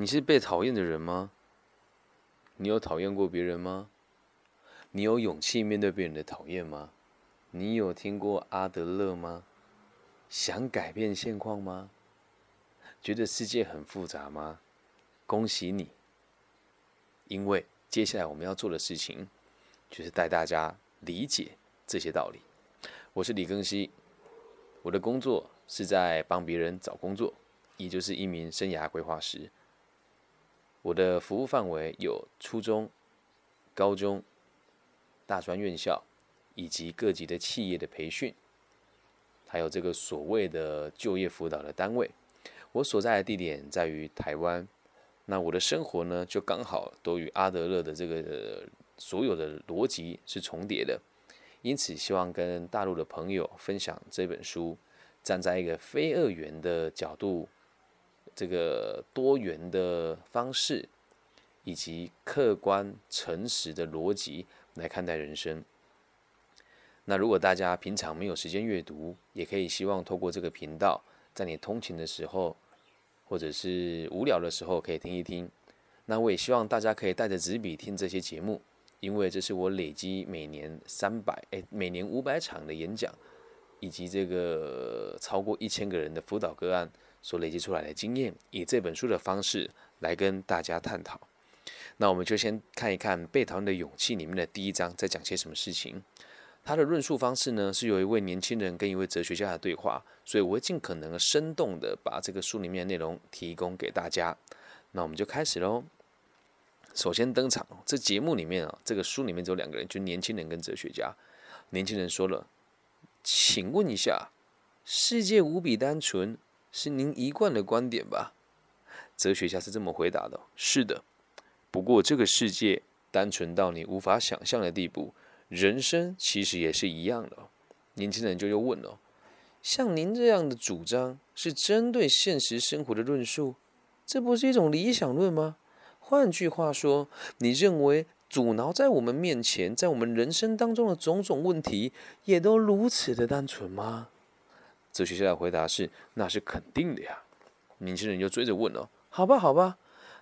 你是被讨厌的人吗？你有讨厌过别人吗？你有勇气面对别人的讨厌吗？你有听过阿德勒吗？想改变现况吗？觉得世界很复杂吗？恭喜你，因为接下来我们要做的事情，就是带大家理解这些道理。我是李庚希，我的工作是在帮别人找工作，也就是一名生涯规划师。我的服务范围有初中、高中、大专院校，以及各级的企业的培训，还有这个所谓的就业辅导的单位。我所在的地点在于台湾。那我的生活呢，就刚好都与阿德勒的这个所有的逻辑是重叠的，因此希望跟大陆的朋友分享这本书，站在一个非二元的角度，这个多元的方式，以及客观诚实的逻辑来看待人生。那如果大家平常没有时间阅读，也可以希望透过这个频道，在你通勤的时候。或者是无聊的时候可以听一听，那我也希望大家可以带着纸笔听这些节目，因为这是我累积每年三百哎每年五百场的演讲，以及这个超过一千个人的辅导个案所累积出来的经验，以这本书的方式来跟大家探讨。那我们就先看一看《被讨厌的勇气》里面的第一章在讲些什么事情。他的论述方式呢，是有一位年轻人跟一位哲学家的对话，所以我会尽可能生动的把这个书里面的内容提供给大家。那我们就开始喽。首先登场，这节目里面啊，这个书里面只有两个人，就年轻人跟哲学家。年轻人说了：“请问一下，世界无比单纯，是您一贯的观点吧？”哲学家是这么回答的：“是的，不过这个世界单纯到你无法想象的地步。”人生其实也是一样的。年轻人就又问了：“像您这样的主张是针对现实生活的论述，这不是一种理想论吗？换句话说，你认为阻挠在我们面前，在我们人生当中的种种问题，也都如此的单纯吗？”哲学家的回答是：“那是肯定的呀。”年轻人就追着问了：“好吧，好吧，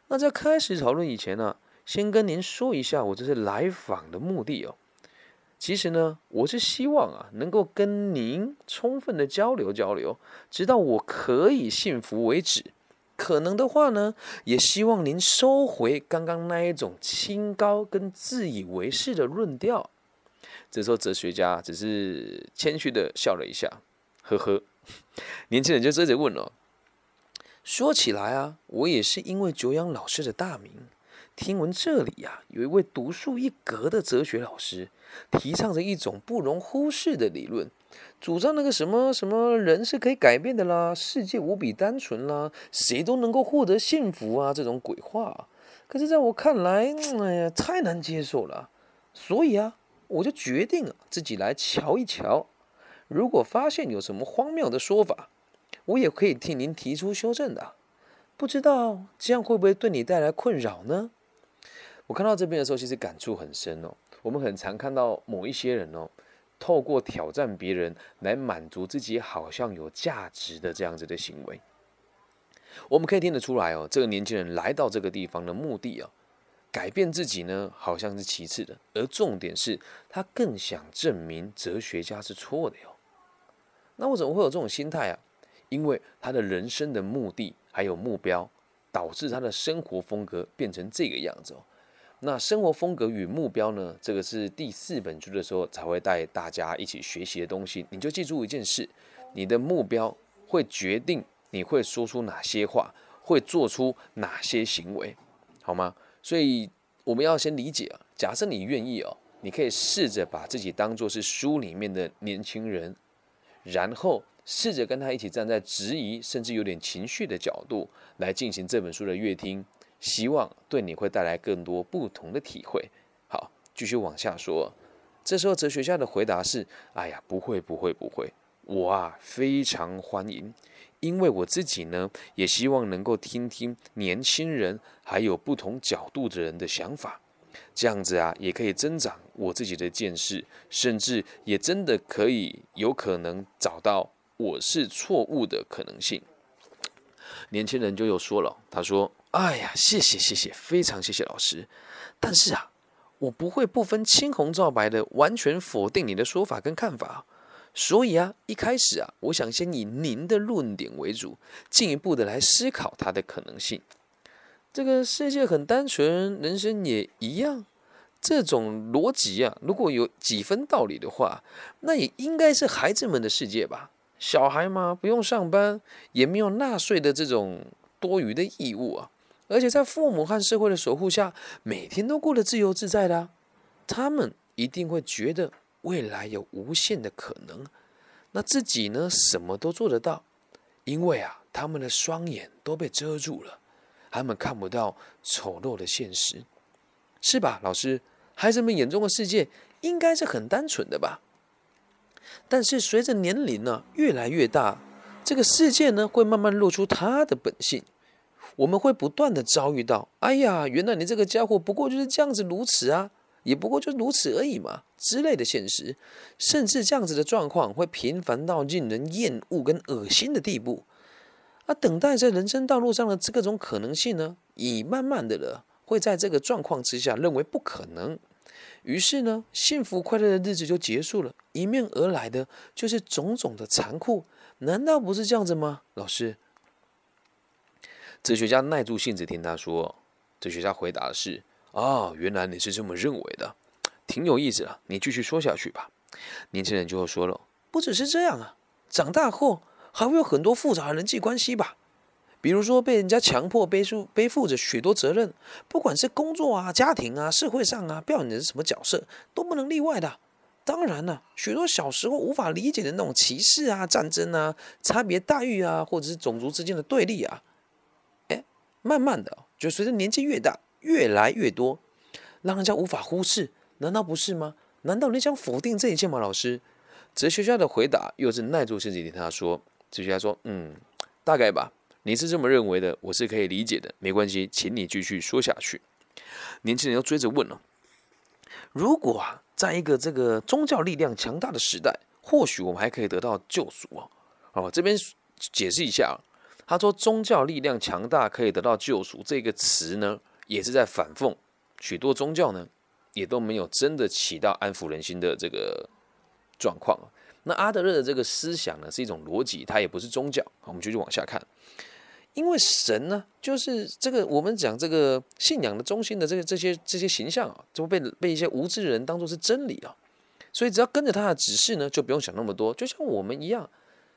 那在开始讨论以前呢，先跟您说一下我这次来访的目的哦。”其实呢，我是希望啊，能够跟您充分的交流交流，直到我可以信服为止。可能的话呢，也希望您收回刚刚那一种清高跟自以为是的论调。这时候，哲学家只是谦虚的笑了一下，呵呵。年轻人就接着问了：“说起来啊，我也是因为久仰老师的大名。”听闻这里呀，有一位独树一格的哲学老师，提倡着一种不容忽视的理论，主张那个什么什么人是可以改变的啦，世界无比单纯啦，谁都能够获得幸福啊，这种鬼话。可是在我看来，哎呀，太难接受了。所以啊，我就决定啊，自己来瞧一瞧。如果发现有什么荒谬的说法，我也可以替您提出修正的。不知道这样会不会对你带来困扰呢？我看到这边的时候，其实感触很深哦。我们很常看到某一些人哦，透过挑战别人来满足自己好像有价值的这样子的行为。我们可以听得出来哦，这个年轻人来到这个地方的目的啊，改变自己呢，好像是其次的，而重点是他更想证明哲学家是错的哟。那我怎么会有这种心态啊？因为他的人生的目的还有目标，导致他的生活风格变成这个样子哦。那生活风格与目标呢？这个是第四本书的时候才会带大家一起学习的东西。你就记住一件事：你的目标会决定你会说出哪些话，会做出哪些行为，好吗？所以我们要先理解啊。假设你愿意哦，你可以试着把自己当做是书里面的年轻人，然后试着跟他一起站在质疑甚至有点情绪的角度来进行这本书的阅听。希望对你会带来更多不同的体会。好，继续往下说。这时候哲学家的回答是：“哎呀，不会，不会，不会，我啊非常欢迎，因为我自己呢也希望能够听听年轻人还有不同角度的人的想法，这样子啊也可以增长我自己的见识，甚至也真的可以有可能找到我是错误的可能性。”年轻人就又说了：“他说。”哎呀，谢谢谢谢，非常谢谢老师。但是啊，我不会不分青红皂白的完全否定你的说法跟看法。所以啊，一开始啊，我想先以您的论点为主，进一步的来思考它的可能性。这个世界很单纯，人生也一样。这种逻辑啊，如果有几分道理的话，那也应该是孩子们的世界吧？小孩嘛，不用上班，也没有纳税的这种多余的义务啊。而且在父母和社会的守护下，每天都过得自由自在的，他们一定会觉得未来有无限的可能。那自己呢，什么都做得到，因为啊，他们的双眼都被遮住了，他们看不到丑陋的现实，是吧，老师？孩子们眼中的世界应该是很单纯的吧？但是随着年龄呢越来越大，这个世界呢会慢慢露出他的本性。我们会不断的遭遇到，哎呀，原来你这个家伙不过就是这样子如此啊，也不过就如此而已嘛之类的现实，甚至这样子的状况会频繁到令人厌恶跟恶心的地步。而等待在人生道路上的这各种可能性呢，已慢慢的了，会在这个状况之下认为不可能，于是呢，幸福快乐的日子就结束了，迎面而来的就是种种的残酷，难道不是这样子吗，老师？哲学家耐住性子听他说，哲学家回答的是：“哦，原来你是这么认为的，挺有意思的。你继续说下去吧。”年轻人就会说了：“不只是这样啊，长大后还会有很多复杂的人际关系吧？比如说被人家强迫背负背负着许多责任，不管是工作啊、家庭啊、社会上啊，表演的是什么角色，都不能例外的。当然了，许多小时候无法理解的那种歧视啊、战争啊、差别待遇啊，或者是种族之间的对立啊。”慢慢的，就随着年纪越大，越来越多，让人家无法忽视，难道不是吗？难道你想否定这一切吗？老师，哲学家的回答又是耐住性子听他说。哲学家说：“嗯，大概吧，你是这么认为的，我是可以理解的，没关系，请你继续说下去。”年轻人又追着问了：“如果啊，在一个这个宗教力量强大的时代，或许我们还可以得到救赎哦。哦，这边解释一下。”他说：“宗教力量强大可以得到救赎。”这个词呢，也是在反讽许多宗教呢，也都没有真的起到安抚人心的这个状况啊。那阿德勒的这个思想呢，是一种逻辑，它也不是宗教。我们继续往下看。因为神呢，就是这个我们讲这个信仰的中心的这个这些这些形象啊，就被被一些无知的人当做是真理啊。所以只要跟着他的指示呢，就不用想那么多，就像我们一样。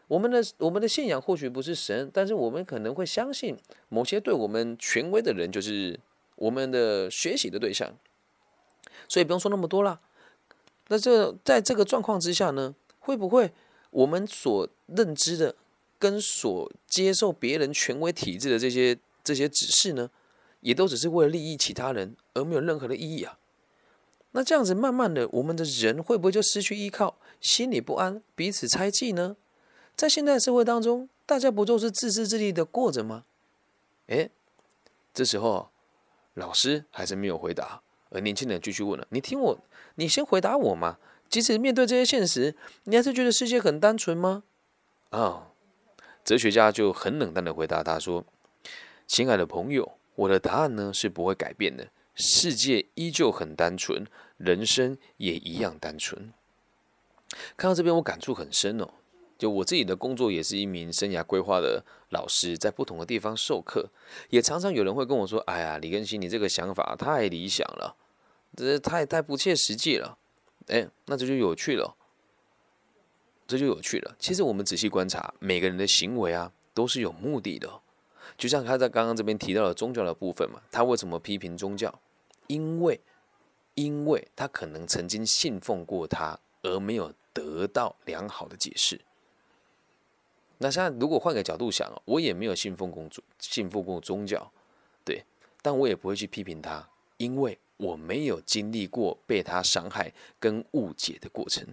我们的我们的信仰或许不是神，但是我们可能会相信某些对我们权威的人就是我们的学习的对象，所以不用说那么多了。那这在这个状况之下呢，会不会我们所认知的跟所接受别人权威体制的这些这些指示呢，也都只是为了利益其他人，而没有任何的意义啊？那这样子慢慢的，我们的人会不会就失去依靠，心里不安，彼此猜忌呢？在现代社会当中，大家不都是自私自利的过着吗？哎，这时候老师还是没有回答，而年轻人继续问了：“你听我，你先回答我嘛。即使面对这些现实，你还是觉得世界很单纯吗？”啊，哲学家就很冷淡的回答他说：“亲爱的朋友，我的答案呢是不会改变的，世界依旧很单纯，人生也一样单纯。”看到这边，我感触很深哦。就我自己的工作也是一名生涯规划的老师，在不同的地方授课，也常常有人会跟我说：“哎呀，李根新，你这个想法太理想了，这太太不切实际了。”哎，那这就有趣了，这就有趣了。其实我们仔细观察，每个人的行为啊，都是有目的的。就像他在刚刚这边提到了宗教的部分嘛，他为什么批评宗教？因为，因为他可能曾经信奉过他，而没有得到良好的解释。那现在如果换个角度想，我也没有信奉过宗信奉过宗教，对，但我也不会去批评他，因为我没有经历过被他伤害跟误解的过程。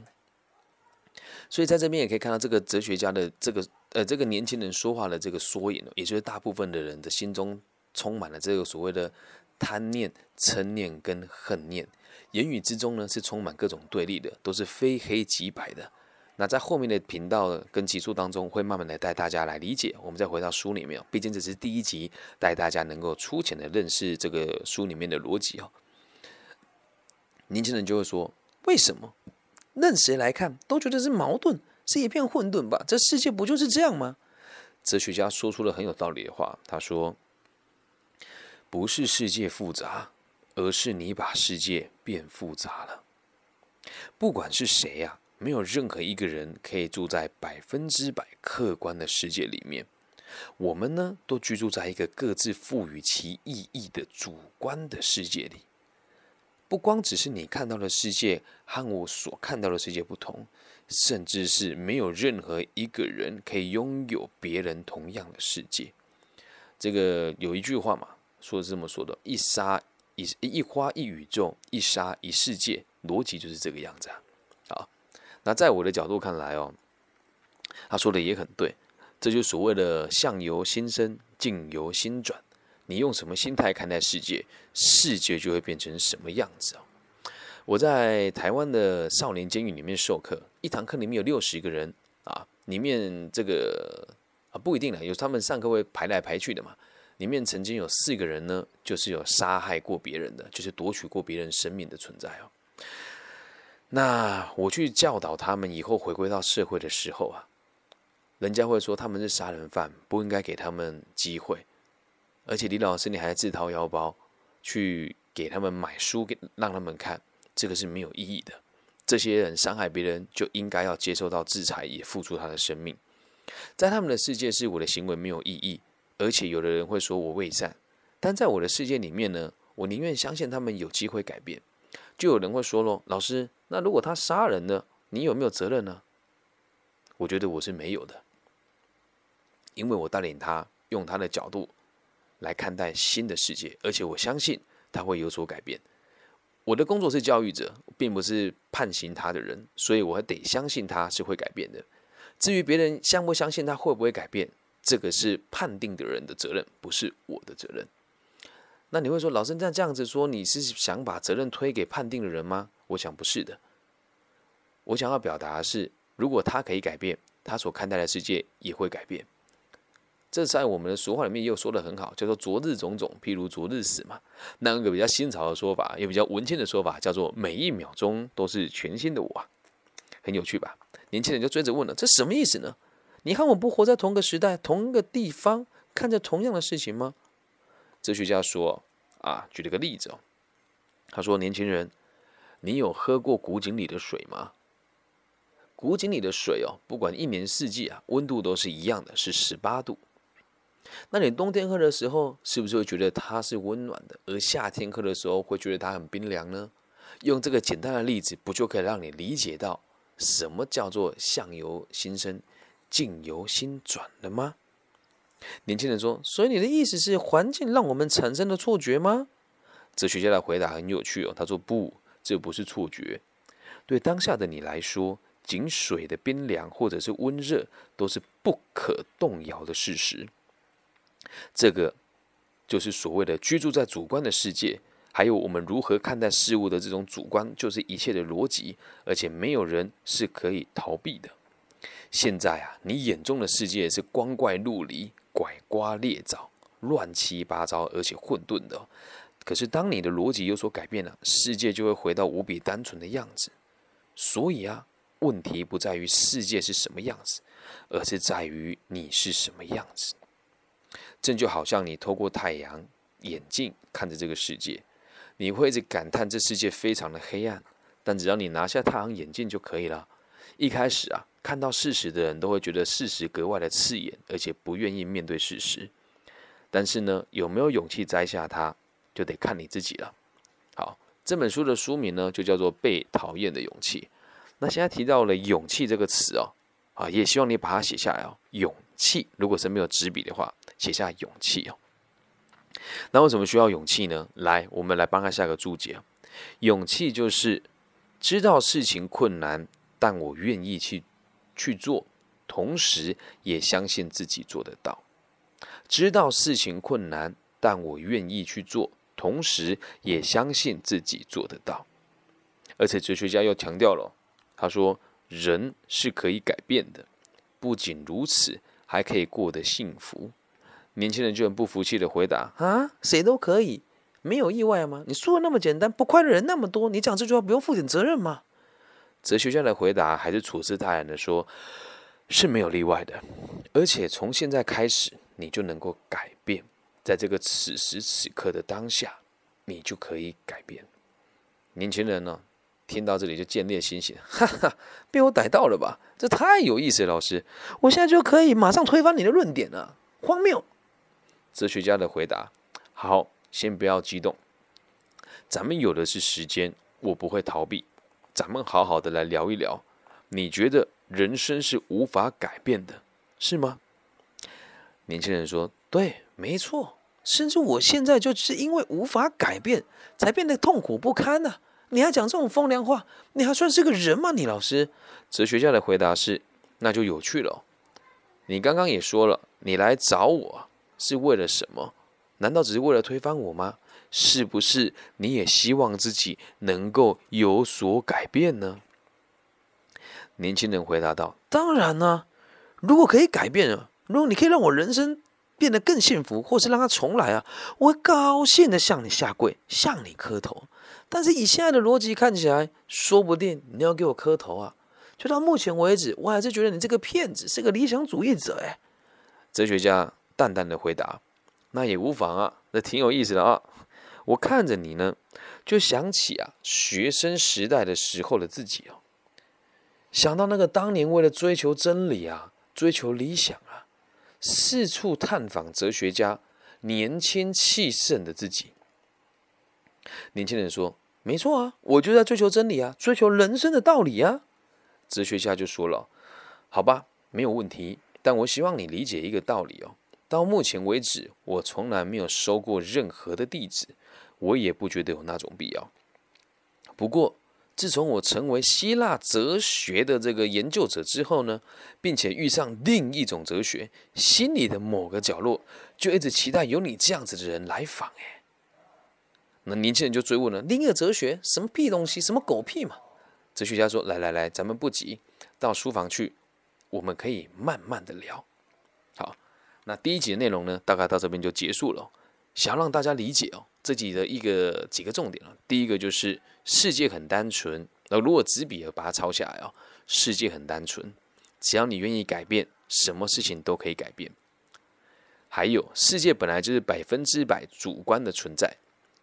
所以在这边也可以看到这个哲学家的这个呃这个年轻人说话的这个缩影也就是大部分的人的心中充满了这个所谓的贪念、嗔念跟恨念，言语之中呢是充满各种对立的，都是非黑即白的。那在后面的频道跟集数当中，会慢慢的带大家来理解。我们再回到书里面，毕竟这是第一集，带大家能够粗浅的认识这个书里面的逻辑哦。年轻人就会说：为什么？任谁来看都觉得是矛盾，是一片混沌吧？这世界不就是这样吗？哲学家说出了很有道理的话，他说：不是世界复杂，而是你把世界变复杂了。不管是谁呀，没有任何一个人可以住在百分之百客观的世界里面。我们呢，都居住在一个各自赋予其意义的主观的世界里。不光只是你看到的世界和我所看到的世界不同，甚至是没有任何一个人可以拥有别人同样的世界。这个有一句话嘛，说是这么说的：一沙一一花一宇宙，一沙一世界。逻辑就是这个样子啊。好，那在我的角度看来哦，他说的也很对，这就所谓的相由心生，境由心转。你用什么心态看待世界，世界就会变成什么样子哦。我在台湾的少年监狱里面授课，一堂课里面有六十个人啊，里面这个啊不一定了，有他们上课会排来排去的嘛。里面曾经有四个人呢，就是有杀害过别人的，就是夺取过别人生命的存在哦。那我去教导他们以后回归到社会的时候啊，人家会说他们是杀人犯，不应该给他们机会。而且李老师，你还自掏腰包去给他们买书给让他们看，这个是没有意义的。这些人伤害别人，就应该要接受到制裁，也付出他的生命。在他们的世界，是我的行为没有意义。而且有的人会说我伪善，但在我的世界里面呢，我宁愿相信他们有机会改变。就有人会说喽，老师，那如果他杀人呢，你有没有责任呢？我觉得我是没有的，因为我带领他用他的角度。来看待新的世界，而且我相信他会有所改变。我的工作是教育者，并不是判刑他的人，所以我还得相信他是会改变的。至于别人相不相信他会不会改变，这个是判定的人的责任，不是我的责任。那你会说，老师那这样子说，你是想把责任推给判定的人吗？我想不是的。我想要表达的是，如果他可以改变，他所看待的世界也会改变。这在我们的俗话里面又说的很好，叫做“昨日种种，譬如昨日死”嘛。那个比较新潮的说法，也比较文青的说法，叫做“每一秒钟都是全新的我”，很有趣吧？年轻人就追着问了：“这什么意思呢？你和我不活在同个时代、同一个地方，看着同样的事情吗？”哲学家说：“啊，举了个例子哦，他说，年轻人，你有喝过古井里的水吗？古井里的水哦，不管一年四季啊，温度都是一样的，是十八度。”那你冬天喝的时候，是不是会觉得它是温暖的？而夏天喝的时候，会觉得它很冰凉呢？用这个简单的例子，不就可以让你理解到什么叫做相由心生，境由心转了吗？年轻人说：“所以你的意思是，环境让我们产生了错觉吗？”哲学家的回答很有趣哦，他说：“不，这不是错觉。对当下的你来说，井水的冰凉或者是温热，都是不可动摇的事实。”这个就是所谓的居住在主观的世界，还有我们如何看待事物的这种主观，就是一切的逻辑，而且没有人是可以逃避的。现在啊，你眼中的世界是光怪陆离、拐瓜裂枣、乱七八糟，而且混沌的。可是当你的逻辑有所改变了，世界就会回到无比单纯的样子。所以啊，问题不在于世界是什么样子，而是在于你是什么样子。这就好像你透过太阳眼镜看着这个世界，你会一直感叹这世界非常的黑暗。但只要你拿下太阳眼镜就可以了。一开始啊，看到事实的人都会觉得事实格外的刺眼，而且不愿意面对事实。但是呢，有没有勇气摘下它，就得看你自己了。好，这本书的书名呢，就叫做《被讨厌的勇气》。那现在提到了“勇气”这个词哦，啊，也希望你把它写下来哦。勇气，如果是没有纸笔的话。写下勇气哦。那为什么需要勇气呢？来，我们来帮他下个注解勇气就是知道事情困难，但我愿意去去做，同时也相信自己做得到。知道事情困难，但我愿意去做，同时也相信自己做得到。而且哲学家又强调了，他说：“人是可以改变的，不仅如此，还可以过得幸福。年轻人就很不服气的回答：“啊，谁都可以，没有意外吗？你说的那么简单，不快乐人那么多，你讲这句话不用负点责任吗？”哲学家的回答还是处之泰然的说：“是没有例外的，而且从现在开始，你就能够改变，在这个此时此刻的当下，你就可以改变。”年轻人呢，听到这里就见猎心喜，哈哈，被我逮到了吧？这太有意思了，老师，我现在就可以马上推翻你的论点了，荒谬！哲学家的回答：“好，先不要激动，咱们有的是时间，我不会逃避，咱们好好的来聊一聊。你觉得人生是无法改变的，是吗？”年轻人说：“对，没错，甚至我现在就是因为无法改变，才变得痛苦不堪呢。你还讲这种风凉话，你还算是个人吗？你老师？”哲学家的回答是：“那就有趣了。你刚刚也说了，你来找我。”是为了什么？难道只是为了推翻我吗？是不是你也希望自己能够有所改变呢？年轻人回答道：“当然呢，如果可以改变啊，如果你可以让我人生变得更幸福，或是让它重来啊，我会高兴的向你下跪，向你磕头。但是以现在的逻辑看起来，说不定你要给我磕头啊！就到目前为止，我还是觉得你这个骗子是个理想主义者。哎，哲学家。淡淡的回答：“那也无妨啊，那挺有意思的啊。我看着你呢，就想起啊，学生时代的时候的自己哦，想到那个当年为了追求真理啊，追求理想啊，四处探访哲学家，年轻气盛的自己。”年轻人说：“没错啊，我就在追求真理啊，追求人生的道理啊。”哲学家就说了：“好吧，没有问题，但我希望你理解一个道理哦。”到目前为止，我从来没有收过任何的弟子，我也不觉得有那种必要。不过，自从我成为希腊哲学的这个研究者之后呢，并且遇上另一种哲学，心里的某个角落就一直期待有你这样子的人来访。哎，那年轻人就追问了：另一个哲学什么屁东西？什么狗屁嘛？哲学家说：来来来，咱们不急，到书房去，我们可以慢慢的聊。好。那第一集的内容呢，大概到这边就结束了。想要让大家理解哦，这集的一个几个重点了。第一个就是世界很单纯，那如果纸笔把它抄下来哦，世界很单纯，只要你愿意改变，什么事情都可以改变。还有，世界本来就是百分之百主观的存在，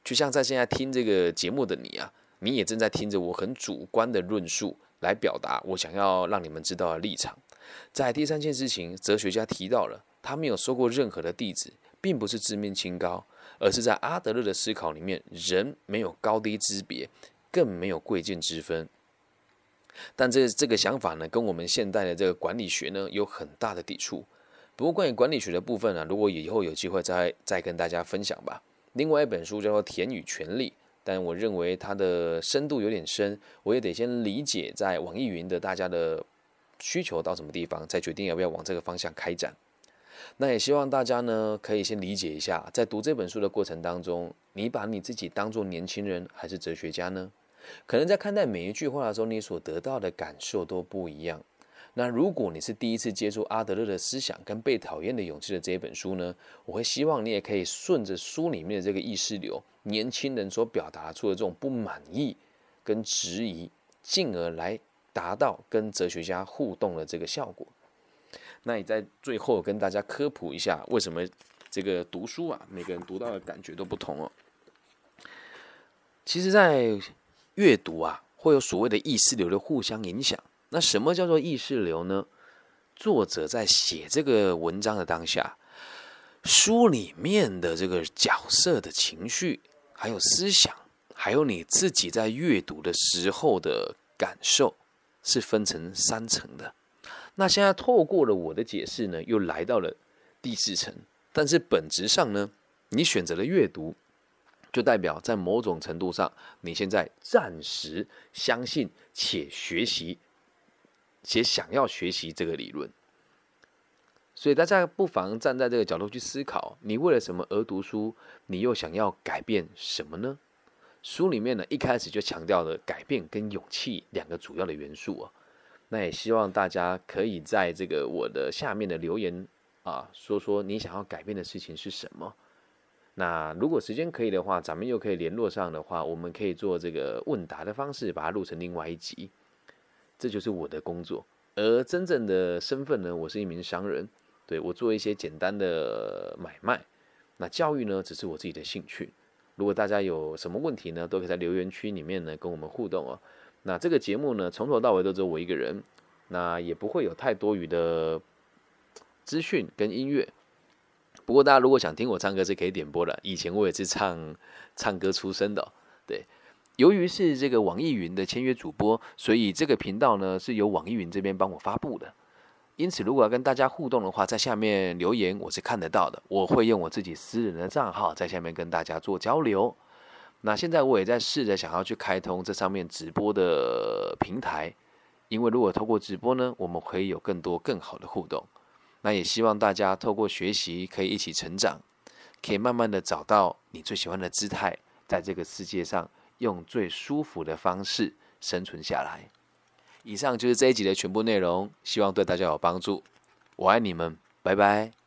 就像在现在听这个节目的你啊，你也正在听着我很主观的论述来表达我想要让你们知道的立场。在第三件事情，哲学家提到了。他没有收过任何的弟子，并不是自命清高，而是在阿德勒的思考里面，人没有高低之别，更没有贵贱之分。但这这个想法呢，跟我们现代的这个管理学呢有很大的抵触。不过关于管理学的部分呢，如果以后有机会再再跟大家分享吧。另外一本书叫做《田与权力》，但我认为它的深度有点深，我也得先理解在网易云的大家的需求到什么地方，再决定要不要往这个方向开展。那也希望大家呢，可以先理解一下，在读这本书的过程当中，你把你自己当做年轻人还是哲学家呢？可能在看待每一句话的时候，你所得到的感受都不一样。那如果你是第一次接触阿德勒的思想跟被讨厌的勇气的这一本书呢，我会希望你也可以顺着书里面的这个意识流，年轻人所表达出的这种不满意跟质疑，进而来达到跟哲学家互动的这个效果。那你在最后跟大家科普一下，为什么这个读书啊，每个人读到的感觉都不同哦。其实，在阅读啊，会有所谓的意识流的互相影响。那什么叫做意识流呢？作者在写这个文章的当下，书里面的这个角色的情绪，还有思想，还有你自己在阅读的时候的感受，是分成三层的。那现在透过了我的解释呢，又来到了第四层。但是本质上呢，你选择了阅读，就代表在某种程度上，你现在暂时相信且学习，且想要学习这个理论。所以大家不妨站在这个角度去思考：你为了什么而读书？你又想要改变什么呢？书里面呢，一开始就强调了改变跟勇气两个主要的元素啊。那也希望大家可以在这个我的下面的留言啊，说说你想要改变的事情是什么。那如果时间可以的话，咱们又可以联络上的话，我们可以做这个问答的方式，把它录成另外一集。这就是我的工作，而真正的身份呢，我是一名商人，对我做一些简单的买卖。那教育呢，只是我自己的兴趣。如果大家有什么问题呢，都可以在留言区里面呢跟我们互动哦。那这个节目呢，从头到尾都只有我一个人，那也不会有太多余的资讯跟音乐。不过大家如果想听我唱歌是可以点播的，以前我也是唱唱歌出身的。对，由于是这个网易云的签约主播，所以这个频道呢是由网易云这边帮我发布的。因此，如果要跟大家互动的话，在下面留言我是看得到的。我会用我自己私人的账号在下面跟大家做交流。那现在我也在试着想要去开通这上面直播的平台，因为如果透过直播呢，我们可以有更多更好的互动。那也希望大家透过学习可以一起成长，可以慢慢的找到你最喜欢的姿态，在这个世界上用最舒服的方式生存下来。以上就是这一集的全部内容，希望对大家有帮助。我爱你们，拜拜。